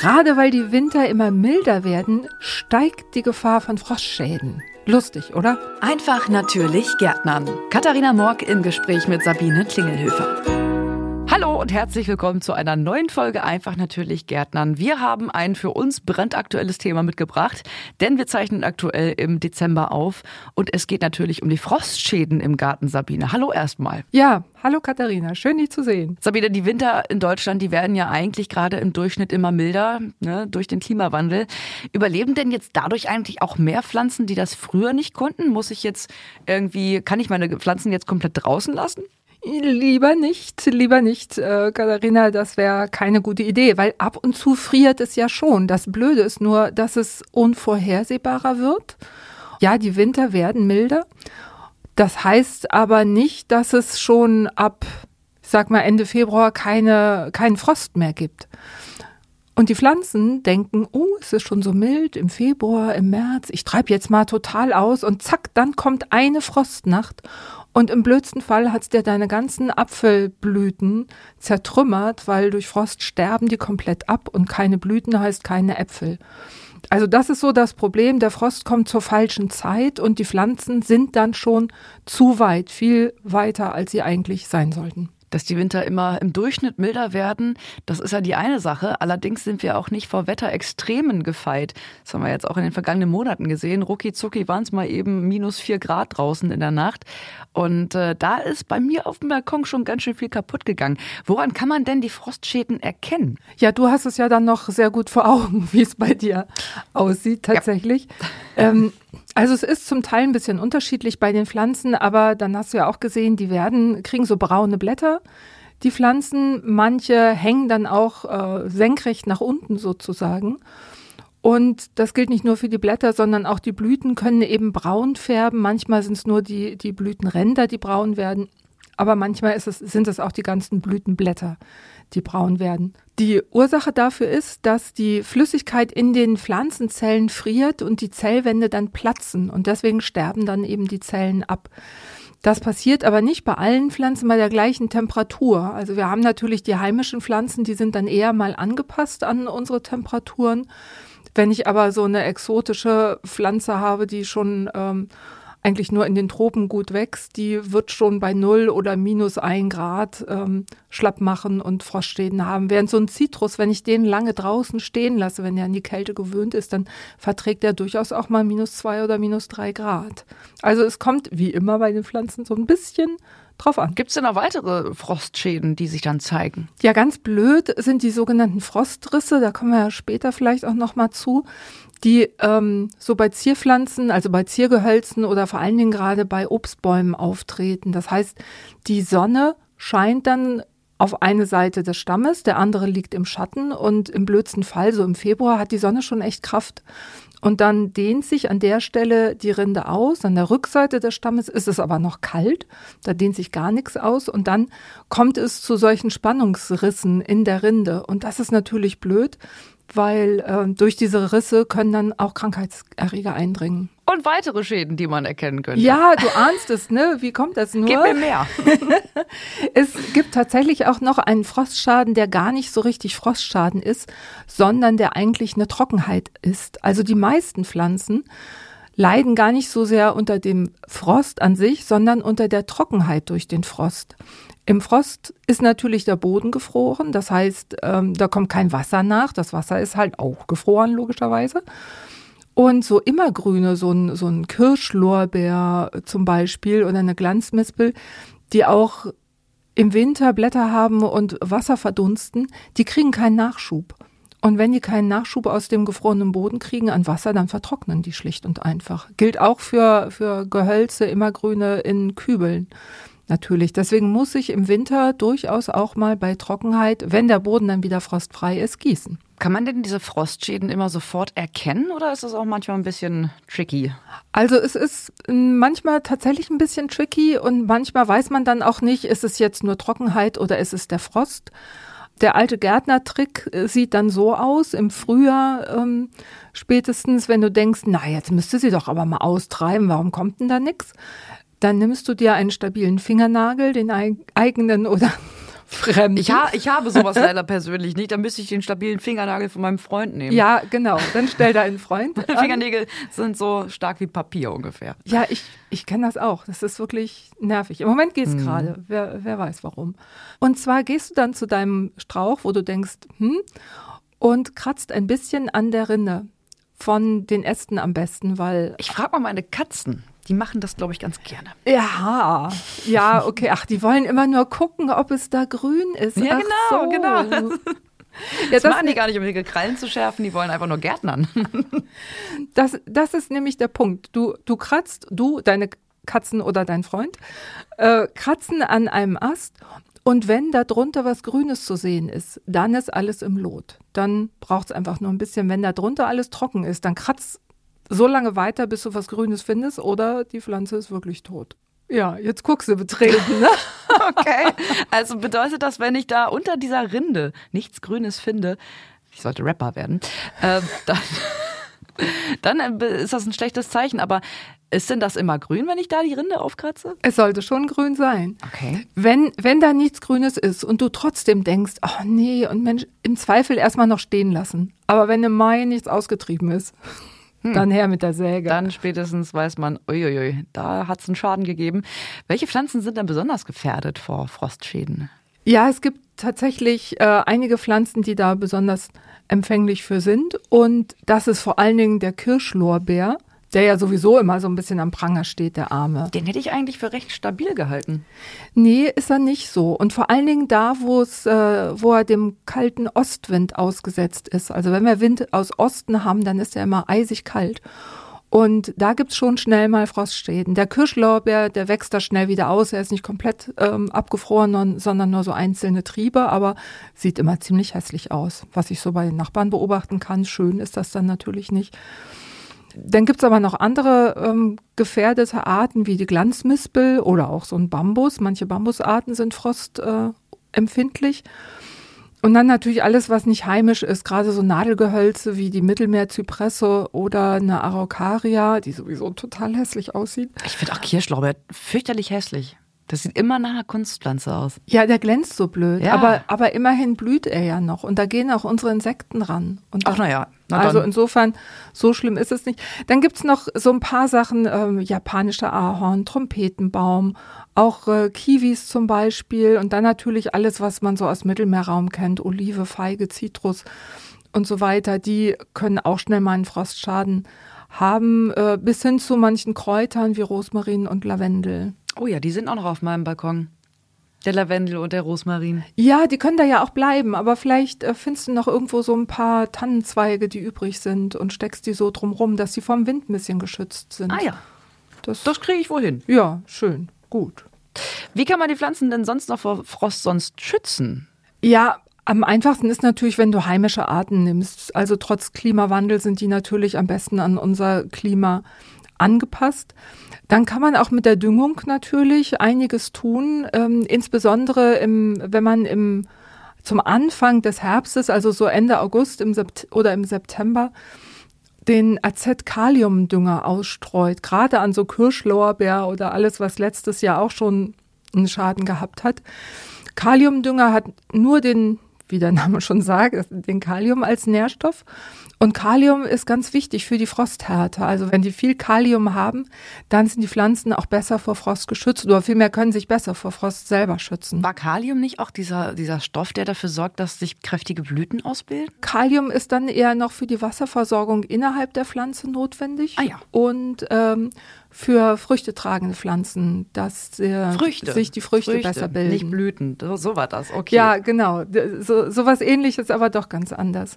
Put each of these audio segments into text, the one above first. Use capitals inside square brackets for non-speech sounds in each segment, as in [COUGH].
Gerade weil die Winter immer milder werden, steigt die Gefahr von Frostschäden. Lustig, oder? Einfach natürlich Gärtnern. Katharina Morg im Gespräch mit Sabine Klingelhöfer. Und herzlich willkommen zu einer neuen Folge Einfach natürlich Gärtnern. Wir haben ein für uns brandaktuelles Thema mitgebracht, denn wir zeichnen aktuell im Dezember auf und es geht natürlich um die Frostschäden im Garten, Sabine. Hallo erstmal. Ja, hallo Katharina, schön dich zu sehen. Sabine, die Winter in Deutschland, die werden ja eigentlich gerade im Durchschnitt immer milder ne, durch den Klimawandel. Überleben denn jetzt dadurch eigentlich auch mehr Pflanzen, die das früher nicht konnten? Muss ich jetzt irgendwie, kann ich meine Pflanzen jetzt komplett draußen lassen? Lieber nicht, lieber nicht, äh, Katharina, das wäre keine gute Idee, weil ab und zu friert es ja schon. Das Blöde ist nur, dass es unvorhersehbarer wird. Ja, die Winter werden milder. Das heißt aber nicht, dass es schon ab, sag mal, Ende Februar keine, keinen Frost mehr gibt. Und die Pflanzen denken, oh, es ist schon so mild im Februar, im März, ich treibe jetzt mal total aus und zack, dann kommt eine Frostnacht und im blödsten Fall hat's dir deine ganzen Apfelblüten zertrümmert, weil durch Frost sterben die komplett ab und keine Blüten heißt keine Äpfel. Also das ist so das Problem. Der Frost kommt zur falschen Zeit und die Pflanzen sind dann schon zu weit, viel weiter, als sie eigentlich sein sollten. Dass die Winter immer im Durchschnitt milder werden, das ist ja die eine Sache. Allerdings sind wir auch nicht vor Wetterextremen gefeit. Das haben wir jetzt auch in den vergangenen Monaten gesehen. Rucki zucki waren es mal eben minus vier Grad draußen in der Nacht. Und äh, da ist bei mir auf dem Balkon schon ganz schön viel kaputt gegangen. Woran kann man denn die Frostschäden erkennen? Ja, du hast es ja dann noch sehr gut vor Augen, [LAUGHS] wie es bei dir aussieht tatsächlich. Ja. Ähm, also es ist zum Teil ein bisschen unterschiedlich bei den Pflanzen, aber dann hast du ja auch gesehen, die werden, kriegen so braune Blätter. Die Pflanzen, manche hängen dann auch äh, senkrecht nach unten sozusagen. Und das gilt nicht nur für die Blätter, sondern auch die Blüten können eben braun färben. Manchmal sind es nur die, die Blütenränder, die braun werden. Aber manchmal es, sind es auch die ganzen Blütenblätter, die braun werden. Die Ursache dafür ist, dass die Flüssigkeit in den Pflanzenzellen friert und die Zellwände dann platzen und deswegen sterben dann eben die Zellen ab. Das passiert aber nicht bei allen Pflanzen bei der gleichen Temperatur. Also wir haben natürlich die heimischen Pflanzen, die sind dann eher mal angepasst an unsere Temperaturen. Wenn ich aber so eine exotische Pflanze habe, die schon ähm, eigentlich nur in den Tropen gut wächst, die wird schon bei null oder minus ein Grad ähm, schlapp machen und Frostschäden haben. Während so ein Zitrus, wenn ich den lange draußen stehen lasse, wenn er an die Kälte gewöhnt ist, dann verträgt er durchaus auch mal minus zwei oder minus drei Grad. Also es kommt wie immer bei den Pflanzen so ein bisschen drauf an. Gibt es denn noch weitere Frostschäden, die sich dann zeigen? Ja, ganz blöd sind die sogenannten Frostrisse. Da kommen wir ja später vielleicht auch noch mal zu die ähm, so bei Zierpflanzen, also bei Ziergehölzen oder vor allen Dingen gerade bei Obstbäumen auftreten. Das heißt, die Sonne scheint dann auf eine Seite des Stammes, der andere liegt im Schatten und im blödsten Fall, so im Februar, hat die Sonne schon echt Kraft. Und dann dehnt sich an der Stelle die Rinde aus. An der Rückseite des Stammes ist es aber noch kalt. Da dehnt sich gar nichts aus. Und dann kommt es zu solchen Spannungsrissen in der Rinde. Und das ist natürlich blöd, weil äh, durch diese Risse können dann auch Krankheitserreger eindringen. Und weitere Schäden, die man erkennen könnte. Ja, du ahnst es, ne? Wie kommt das nur? Gib mir mehr. [LAUGHS] es gibt tatsächlich auch noch einen Frostschaden, der gar nicht so richtig Frostschaden ist, sondern der eigentlich eine Trockenheit ist. Also die meisten Pflanzen leiden gar nicht so sehr unter dem Frost an sich, sondern unter der Trockenheit durch den Frost. Im Frost ist natürlich der Boden gefroren, das heißt, ähm, da kommt kein Wasser nach. Das Wasser ist halt auch gefroren, logischerweise. Und so immergrüne, so ein, so ein Kirschlorbeer zum Beispiel oder eine Glanzmispel, die auch im Winter Blätter haben und Wasser verdunsten, die kriegen keinen Nachschub. Und wenn die keinen Nachschub aus dem gefrorenen Boden kriegen an Wasser, dann vertrocknen die schlicht und einfach. Gilt auch für, für Gehölze, immergrüne in Kübeln natürlich. Deswegen muss ich im Winter durchaus auch mal bei Trockenheit, wenn der Boden dann wieder frostfrei ist, gießen. Kann man denn diese Frostschäden immer sofort erkennen oder ist das auch manchmal ein bisschen tricky? Also es ist manchmal tatsächlich ein bisschen tricky und manchmal weiß man dann auch nicht, ist es jetzt nur Trockenheit oder ist es der Frost. Der alte Gärtnertrick äh, sieht dann so aus, im Frühjahr ähm, spätestens, wenn du denkst, na, jetzt müsste sie doch aber mal austreiben, warum kommt denn da nichts? Dann nimmst du dir einen stabilen Fingernagel, den eigenen oder [LAUGHS] Fremden. Ich, ha ich habe sowas leider persönlich nicht. Dann müsste ich den stabilen Fingernagel von meinem Freund nehmen. Ja, genau. Dann stell deinen Freund. [LAUGHS] Meine Fingernägel sind so stark wie Papier ungefähr. Ja, ich, ich kenne das auch. Das ist wirklich nervig. Im Moment geht es mhm. gerade. Wer, wer weiß warum. Und zwar gehst du dann zu deinem Strauch, wo du denkst, hm, und kratzt ein bisschen an der Rinne von den Ästen am besten, weil. Ich frage mal meine Katzen. Die machen das, glaube ich, ganz gerne. Ja, ja, okay. Ach, die wollen immer nur gucken, ob es da grün ist. Ja, Ach genau, so. genau. [LAUGHS] Ja, das, das machen die gar nicht, um ihre Krallen zu schärfen, die wollen einfach nur Gärtnern. [LAUGHS] Das, das ist nämlich der Punkt. Du, du kratzt, du, deine Katzen oder dein Freund, äh, kratzen an einem Ast und wenn da drunter was Grünes zu sehen ist, dann ist alles im Lot. Dann braucht es einfach nur ein bisschen. Wenn da drunter alles trocken ist, dann kratzt so lange weiter, bis du was Grünes findest oder die Pflanze ist wirklich tot. Ja, jetzt guckst du betreten. Ne? [LAUGHS] okay. Also bedeutet das, wenn ich da unter dieser Rinde nichts Grünes finde, ich sollte Rapper werden, äh, [LAUGHS] dann, dann ist das ein schlechtes Zeichen. Aber ist denn das immer grün, wenn ich da die Rinde aufkratze? Es sollte schon grün sein. Okay. Wenn, wenn da nichts Grünes ist und du trotzdem denkst, oh nee, und Mensch, im Zweifel erstmal noch stehen lassen. Aber wenn im Mai nichts ausgetrieben ist, hm. Dann her mit der Säge. Dann spätestens weiß man, uiuiui, da hat es einen Schaden gegeben. Welche Pflanzen sind denn besonders gefährdet vor Frostschäden? Ja, es gibt tatsächlich äh, einige Pflanzen, die da besonders empfänglich für sind. Und das ist vor allen Dingen der Kirschlorbeer der ja sowieso immer so ein bisschen am Pranger steht, der Arme. Den hätte ich eigentlich für recht stabil gehalten. Nee, ist er nicht so. Und vor allen Dingen da, wo es, äh, wo er dem kalten Ostwind ausgesetzt ist. Also wenn wir Wind aus Osten haben, dann ist er immer eisig kalt. Und da gibt's schon schnell mal Frostschäden. Der Kirschlorbeer, der wächst da schnell wieder aus. Er ist nicht komplett ähm, abgefroren, sondern nur so einzelne Triebe, aber sieht immer ziemlich hässlich aus. Was ich so bei den Nachbarn beobachten kann. Schön ist das dann natürlich nicht. Dann gibt's aber noch andere ähm, gefährdete Arten wie die Glanzmispel oder auch so ein Bambus. Manche Bambusarten sind frostempfindlich. Äh, und dann natürlich alles, was nicht heimisch ist, gerade so Nadelgehölze wie die Mittelmeerzypresse oder eine Araucaria, die sowieso total hässlich aussieht. Ich finde auch Kirschlorbeer fürchterlich hässlich. Das sieht immer nach einer Kunstpflanze aus. Ja, der glänzt so blöd. Ja. Aber, aber immerhin blüht er ja noch. Und da gehen auch unsere Insekten ran. Und Ach, naja. Na also insofern, so schlimm ist es nicht. Dann gibt's noch so ein paar Sachen, ähm, japanischer Ahorn, Trompetenbaum, auch äh, Kiwis zum Beispiel. Und dann natürlich alles, was man so aus Mittelmeerraum kennt. Olive, Feige, Zitrus und so weiter. Die können auch schnell mal einen Frostschaden haben, äh, bis hin zu manchen Kräutern wie Rosmarin und Lavendel. Oh ja, die sind auch noch auf meinem Balkon. Der Lavendel und der Rosmarin. Ja, die können da ja auch bleiben, aber vielleicht äh, findest du noch irgendwo so ein paar Tannenzweige, die übrig sind und steckst die so drumrum, dass sie vom Wind ein bisschen geschützt sind. Ah ja. Das, das kriege ich wohl hin. Ja, schön, gut. Wie kann man die Pflanzen denn sonst noch vor Frost sonst schützen? Ja, am einfachsten ist natürlich, wenn du heimische Arten nimmst. Also trotz Klimawandel sind die natürlich am besten an unser Klima angepasst. Dann kann man auch mit der Düngung natürlich einiges tun, ähm, insbesondere im, wenn man im, zum Anfang des Herbstes, also so Ende August im oder im September, den Acetkaliumdünger ausstreut, gerade an so Kirschlorbeer oder alles, was letztes Jahr auch schon einen Schaden gehabt hat. Kaliumdünger hat nur den, wie der Name schon sagt, den Kalium als Nährstoff und Kalium ist ganz wichtig für die Frosthärte. Also wenn die viel Kalium haben, dann sind die Pflanzen auch besser vor Frost geschützt oder vielmehr können sich besser vor Frost selber schützen. War Kalium nicht auch dieser, dieser Stoff, der dafür sorgt, dass sich kräftige Blüten ausbilden? Kalium ist dann eher noch für die Wasserversorgung innerhalb der Pflanze notwendig. Ah ja. Und ähm, für früchtetragende Pflanzen, dass äh, sich die Früchte, Früchte, besser bilden. Nicht Blüten, so war das, okay. Ja, genau. So, so was ähnliches, aber doch ganz anders.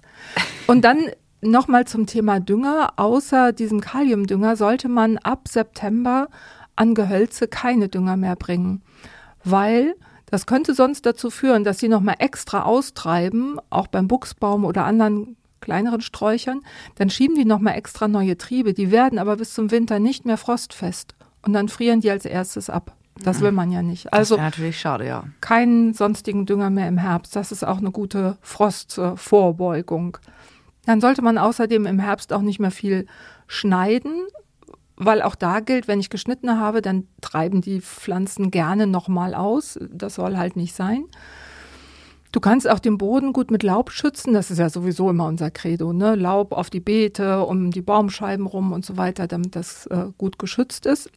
Und dann Nochmal zum Thema Dünger. Außer diesem Kaliumdünger sollte man ab September an Gehölze keine Dünger mehr bringen, weil das könnte sonst dazu führen, dass sie nochmal extra austreiben, auch beim Buchsbaum oder anderen kleineren Sträuchern. Dann schieben die nochmal extra neue Triebe. Die werden aber bis zum Winter nicht mehr frostfest. Und dann frieren die als erstes ab. Das will man ja nicht. Also natürlich schade, ja. Keinen sonstigen Dünger mehr im Herbst. Das ist auch eine gute Frostvorbeugung. Dann sollte man außerdem im Herbst auch nicht mehr viel schneiden, weil auch da gilt, wenn ich geschnitten habe, dann treiben die Pflanzen gerne nochmal aus. Das soll halt nicht sein. Du kannst auch den Boden gut mit Laub schützen. Das ist ja sowieso immer unser Credo, ne? Laub auf die Beete, um die Baumscheiben rum und so weiter, damit das äh, gut geschützt ist.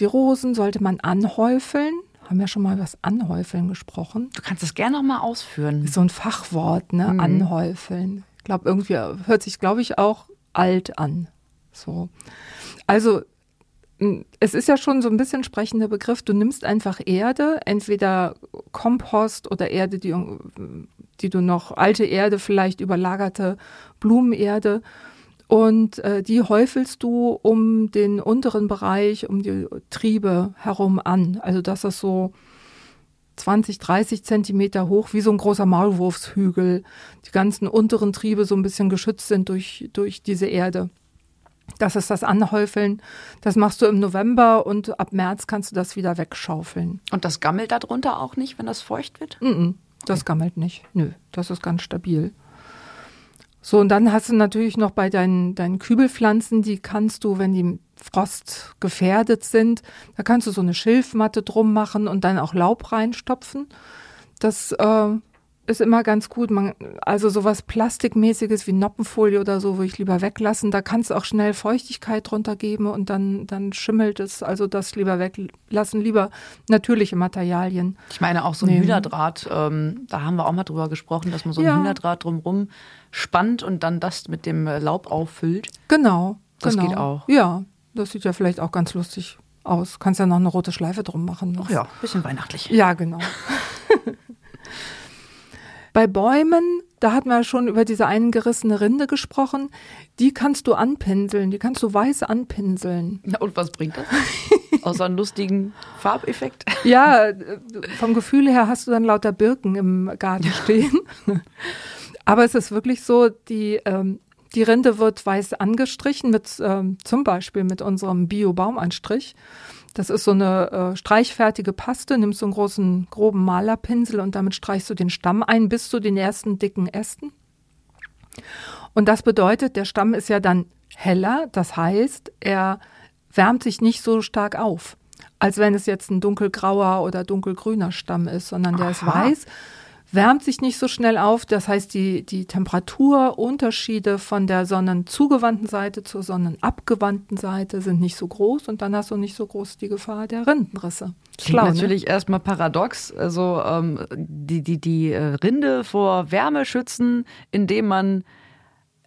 Die Rosen sollte man anhäufeln. Haben wir schon mal über das Anhäufeln gesprochen? Du kannst es gerne noch mal ausführen. Ist so ein Fachwort, ne? Mhm. Anhäufeln. Glaube, irgendwie hört sich, glaube ich, auch alt an. So. Also es ist ja schon so ein bisschen sprechender Begriff. Du nimmst einfach Erde, entweder Kompost oder Erde, die, die du noch, alte Erde, vielleicht überlagerte Blumenerde. Und äh, die häufelst du um den unteren Bereich, um die Triebe herum an. Also dass das so 20, 30 Zentimeter hoch, wie so ein großer Maulwurfshügel, die ganzen unteren Triebe so ein bisschen geschützt sind durch, durch diese Erde. Das ist das Anhäufeln. Das machst du im November und ab März kannst du das wieder wegschaufeln. Und das gammelt darunter auch nicht, wenn das feucht wird? Mm -mm, das okay. gammelt nicht. Nö, das ist ganz stabil. So, und dann hast du natürlich noch bei deinen, deinen Kübelpflanzen, die kannst du, wenn die Frost gefährdet sind, da kannst du so eine Schilfmatte drum machen und dann auch Laub reinstopfen. Das äh, ist immer ganz gut. Man, also sowas Plastikmäßiges wie Noppenfolie oder so, würde ich lieber weglassen. Da kannst du auch schnell Feuchtigkeit drunter geben und dann, dann schimmelt es. Also das lieber weglassen, lieber natürliche Materialien. Ich meine auch so ein nehmen. Hühnerdraht, ähm, da haben wir auch mal drüber gesprochen, dass man so ein ja. Hühnerdraht drumrum spannt und dann das mit dem Laub auffüllt. Genau. Das genau. geht auch. Ja, das sieht ja vielleicht auch ganz lustig aus. Kannst ja noch eine rote Schleife drum machen. Ach ja, bisschen weihnachtlich. Ja, genau. [LAUGHS] Bei Bäumen, da hatten wir schon über diese eingerissene Rinde gesprochen, die kannst du anpinseln, die kannst du weiß anpinseln. Na, und was bringt das? [LAUGHS] Außer einen lustigen Farbeffekt? Ja, vom Gefühl her hast du dann lauter Birken im Garten stehen. Aber es ist wirklich so, die, ähm, die Rinde wird weiß angestrichen, mit, ähm, zum Beispiel mit unserem Bio-Baumanstrich. Das ist so eine äh, streichfertige Paste, nimmst so einen großen, groben Malerpinsel und damit streichst du den Stamm ein bis zu den ersten dicken Ästen. Und das bedeutet, der Stamm ist ja dann heller, das heißt, er wärmt sich nicht so stark auf, als wenn es jetzt ein dunkelgrauer oder dunkelgrüner Stamm ist, sondern der Aha. ist weiß wärmt sich nicht so schnell auf. Das heißt, die, die Temperaturunterschiede von der sonnenzugewandten Seite zur sonnenabgewandten Seite sind nicht so groß und dann hast du nicht so groß die Gefahr der Rindenrisse. Schlau, Klingt ne? natürlich ne? erstmal paradox. Also ähm, die, die, die äh, Rinde vor Wärme schützen, indem man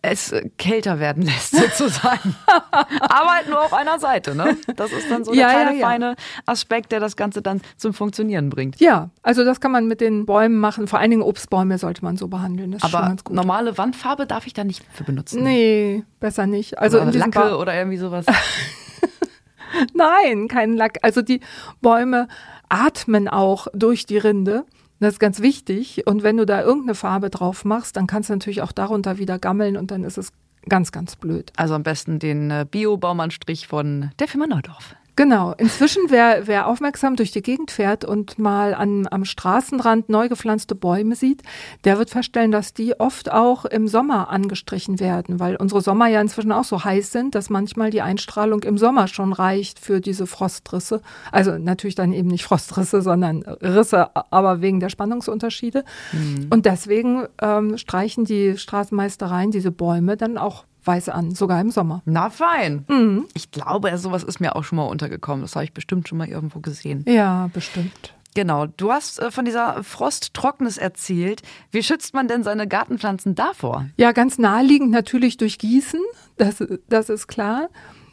es kälter werden lässt, [LAUGHS] sozusagen. Aber halt nur auf einer Seite, ne? Das ist dann so der ja, kleine, ja, feine Aspekt, der das Ganze dann zum Funktionieren bringt. Ja, also das kann man mit den Bäumen machen. Vor allen Dingen Obstbäume sollte man so behandeln. Das Aber normale Wandfarbe darf ich da nicht für benutzen? Nee, besser nicht. Also oder Lacke ba oder irgendwie sowas. [LAUGHS] Nein, kein Lack. Also die Bäume atmen auch durch die Rinde. Das ist ganz wichtig. Und wenn du da irgendeine Farbe drauf machst, dann kannst du natürlich auch darunter wieder gammeln und dann ist es ganz, ganz blöd. Also am besten den äh, Bio-Baumanstrich von der Firma Neudorf. Genau. Inzwischen, wer, wer aufmerksam durch die Gegend fährt und mal an, am Straßenrand neu gepflanzte Bäume sieht, der wird feststellen, dass die oft auch im Sommer angestrichen werden, weil unsere Sommer ja inzwischen auch so heiß sind, dass manchmal die Einstrahlung im Sommer schon reicht für diese Frostrisse. Also natürlich dann eben nicht Frostrisse, sondern Risse, aber wegen der Spannungsunterschiede. Mhm. Und deswegen ähm, streichen die Straßenmeistereien diese Bäume dann auch weiß an, sogar im Sommer. Na fein. Mhm. Ich glaube, sowas ist mir auch schon mal untergekommen. Das habe ich bestimmt schon mal irgendwo gesehen. Ja, bestimmt. Genau. Du hast äh, von dieser Frosttrocknis erzählt. Wie schützt man denn seine Gartenpflanzen davor? Ja, ganz naheliegend natürlich durch Gießen. Das, das ist klar.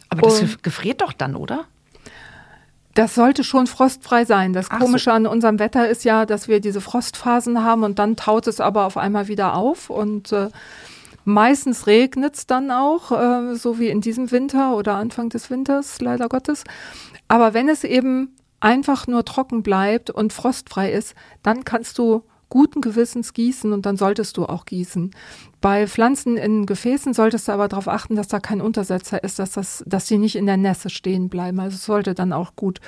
Aber das Und gefriert doch dann, oder? Das sollte schon frostfrei sein. Das Ach Komische so. an unserem Wetter ist ja, dass wir diese Frostphasen haben und dann taut es aber auf einmal wieder auf. Und äh, Meistens regnet es dann auch, äh, so wie in diesem Winter oder Anfang des Winters, leider Gottes. Aber wenn es eben einfach nur trocken bleibt und frostfrei ist, dann kannst du guten Gewissens gießen und dann solltest du auch gießen. Bei Pflanzen in Gefäßen solltest du aber darauf achten, dass da kein Untersetzer ist, dass, das, dass sie nicht in der Nässe stehen bleiben. Also es sollte dann auch gut,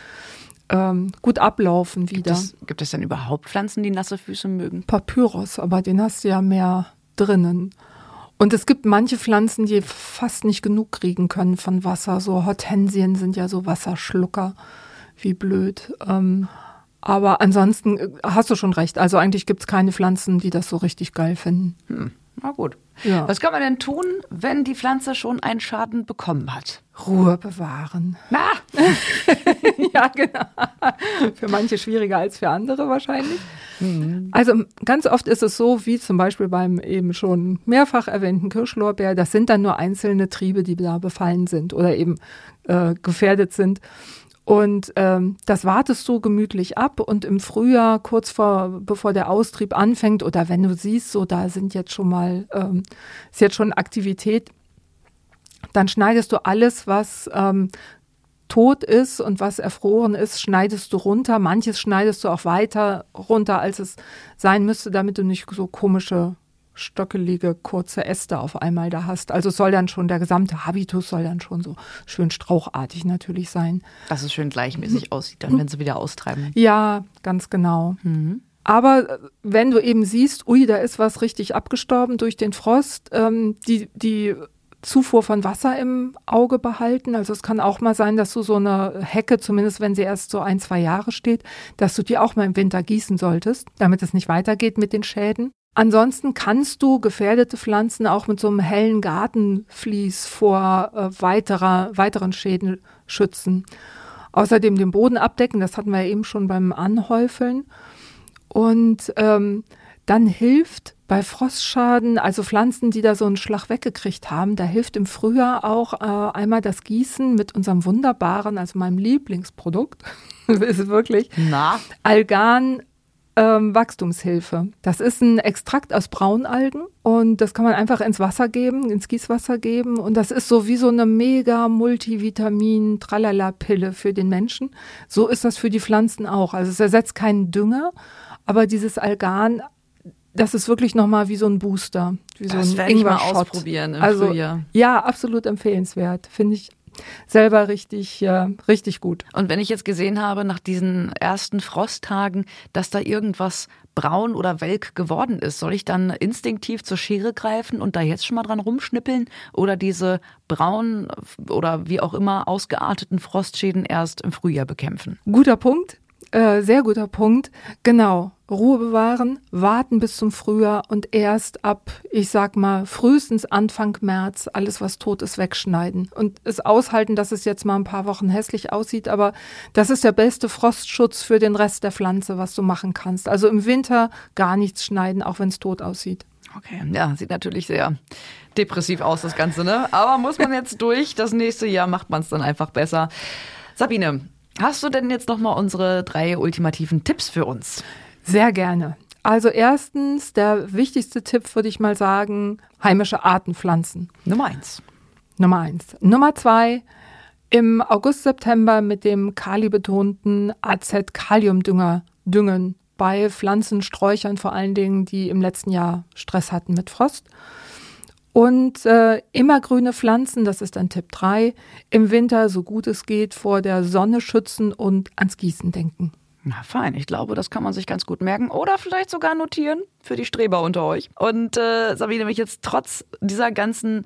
ähm, gut ablaufen wieder. Gibt es, gibt es denn überhaupt Pflanzen, die nasse Füße mögen? Papyrus, aber den hast du ja mehr drinnen. Und es gibt manche Pflanzen, die fast nicht genug kriegen können von Wasser. So Hortensien sind ja so Wasserschlucker. Wie blöd. Ähm, Aber ansonsten äh, hast du schon recht. Also eigentlich gibt es keine Pflanzen, die das so richtig geil finden. Hm. Na gut. Ja. Was kann man denn tun, wenn die Pflanze schon einen Schaden bekommen hat? Ruhe bewahren. Na! [LAUGHS] [LAUGHS] ja, genau. Für manche schwieriger als für andere wahrscheinlich. Mhm. Also ganz oft ist es so, wie zum Beispiel beim eben schon mehrfach erwähnten Kirschlorbeer, das sind dann nur einzelne Triebe, die da befallen sind oder eben äh, gefährdet sind. Und ähm, das wartest du gemütlich ab und im Frühjahr, kurz vor, bevor der Austrieb anfängt, oder wenn du siehst, so da sind jetzt schon mal, ähm, ist jetzt schon Aktivität, dann schneidest du alles, was ähm, tot ist und was erfroren ist, schneidest du runter. Manches schneidest du auch weiter runter, als es sein müsste, damit du nicht so komische stöckelige, kurze Äste auf einmal da hast. Also soll dann schon, der gesamte Habitus soll dann schon so schön strauchartig natürlich sein. Dass es schön gleichmäßig aussieht, dann, wenn sie wieder austreiben. Ja, ganz genau. Mhm. Aber äh, wenn du eben siehst, ui, da ist was richtig abgestorben durch den Frost, ähm, die, die Zufuhr von Wasser im Auge behalten. Also es kann auch mal sein, dass du so eine Hecke, zumindest wenn sie erst so ein, zwei Jahre steht, dass du die auch mal im Winter gießen solltest, damit es nicht weitergeht mit den Schäden. Ansonsten kannst du gefährdete Pflanzen auch mit so einem hellen Gartenvlies vor äh, weiterer, weiteren Schäden schützen. Außerdem den Boden abdecken, das hatten wir ja eben schon beim Anhäufeln. Und ähm, dann hilft bei Frostschaden, also Pflanzen, die da so einen Schlag weggekriegt haben, da hilft im Frühjahr auch äh, einmal das Gießen mit unserem wunderbaren, also meinem Lieblingsprodukt, [LAUGHS] ist wirklich Na? Algan ähm, Wachstumshilfe. Das ist ein Extrakt aus Braunalgen und das kann man einfach ins Wasser geben, ins Gießwasser geben und das ist so wie so eine mega Multivitamin Tralala Pille für den Menschen. So ist das für die Pflanzen auch. Also es ersetzt keinen Dünger, aber dieses Algan das ist wirklich nochmal wie so ein Booster. Wie das so werde ich mal ausprobieren im also, Frühjahr. Ja, absolut empfehlenswert. Finde ich selber richtig, äh, richtig gut. Und wenn ich jetzt gesehen habe, nach diesen ersten Frosttagen, dass da irgendwas braun oder welk geworden ist, soll ich dann instinktiv zur Schere greifen und da jetzt schon mal dran rumschnippeln oder diese braun oder wie auch immer ausgearteten Frostschäden erst im Frühjahr bekämpfen? Guter Punkt. Äh, sehr guter Punkt. Genau. Ruhe bewahren, warten bis zum Frühjahr und erst ab, ich sag mal, frühestens Anfang März alles, was tot ist, wegschneiden. Und es aushalten, dass es jetzt mal ein paar Wochen hässlich aussieht, aber das ist der beste Frostschutz für den Rest der Pflanze, was du machen kannst. Also im Winter gar nichts schneiden, auch wenn es tot aussieht. Okay, ja, sieht natürlich sehr depressiv aus, das Ganze, ne? Aber muss man jetzt durch. Das nächste Jahr macht man es dann einfach besser. Sabine, Hast du denn jetzt nochmal unsere drei ultimativen Tipps für uns? Sehr gerne. Also erstens, der wichtigste Tipp würde ich mal sagen, heimische Artenpflanzen. Nummer eins. Nummer eins. Nummer zwei, im August, September mit dem kalibetonten AZ-Kaliumdünger düngen bei Pflanzen, Sträuchern vor allen Dingen, die im letzten Jahr Stress hatten mit Frost. Und äh, immergrüne Pflanzen, das ist dann Tipp 3, im Winter so gut es geht vor der Sonne schützen und ans Gießen denken. Na fein, ich glaube, das kann man sich ganz gut merken oder vielleicht sogar notieren für die Streber unter euch. Und äh, Sabine, mich jetzt trotz dieser ganzen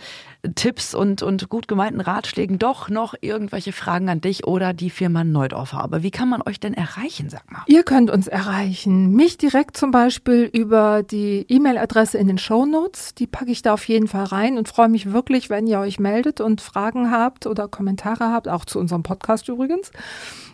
Tipps und, und gut gemeinten Ratschlägen doch noch irgendwelche Fragen an dich oder die Firma Neudorf habe. Wie kann man euch denn erreichen, sag mal? Ihr könnt uns erreichen. Mich direkt zum Beispiel über die E-Mail-Adresse in den Show Notes. Die packe ich da auf jeden Fall rein und freue mich wirklich, wenn ihr euch meldet und Fragen habt oder Kommentare habt, auch zu unserem Podcast übrigens.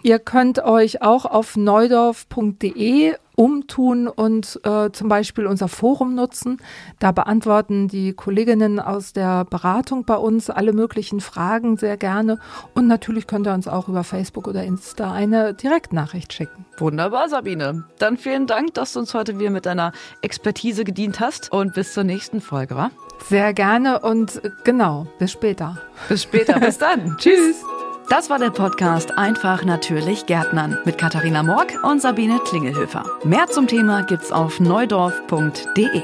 Ihr könnt euch auch auf neudorf.de umtun und äh, zum Beispiel unser Forum nutzen. Da beantworten die Kolleginnen aus der Beratung bei uns alle möglichen Fragen sehr gerne. Und natürlich könnt ihr uns auch über Facebook oder Insta eine Direktnachricht schicken. Wunderbar, Sabine. Dann vielen Dank, dass du uns heute wieder mit deiner Expertise gedient hast und bis zur nächsten Folge, wa? Sehr gerne und äh, genau, bis später. Bis später, bis dann. [LAUGHS] Tschüss. Das war der Podcast Einfach natürlich Gärtnern mit Katharina Morg und Sabine Klingelhöfer. Mehr zum Thema gibt's auf neudorf.de.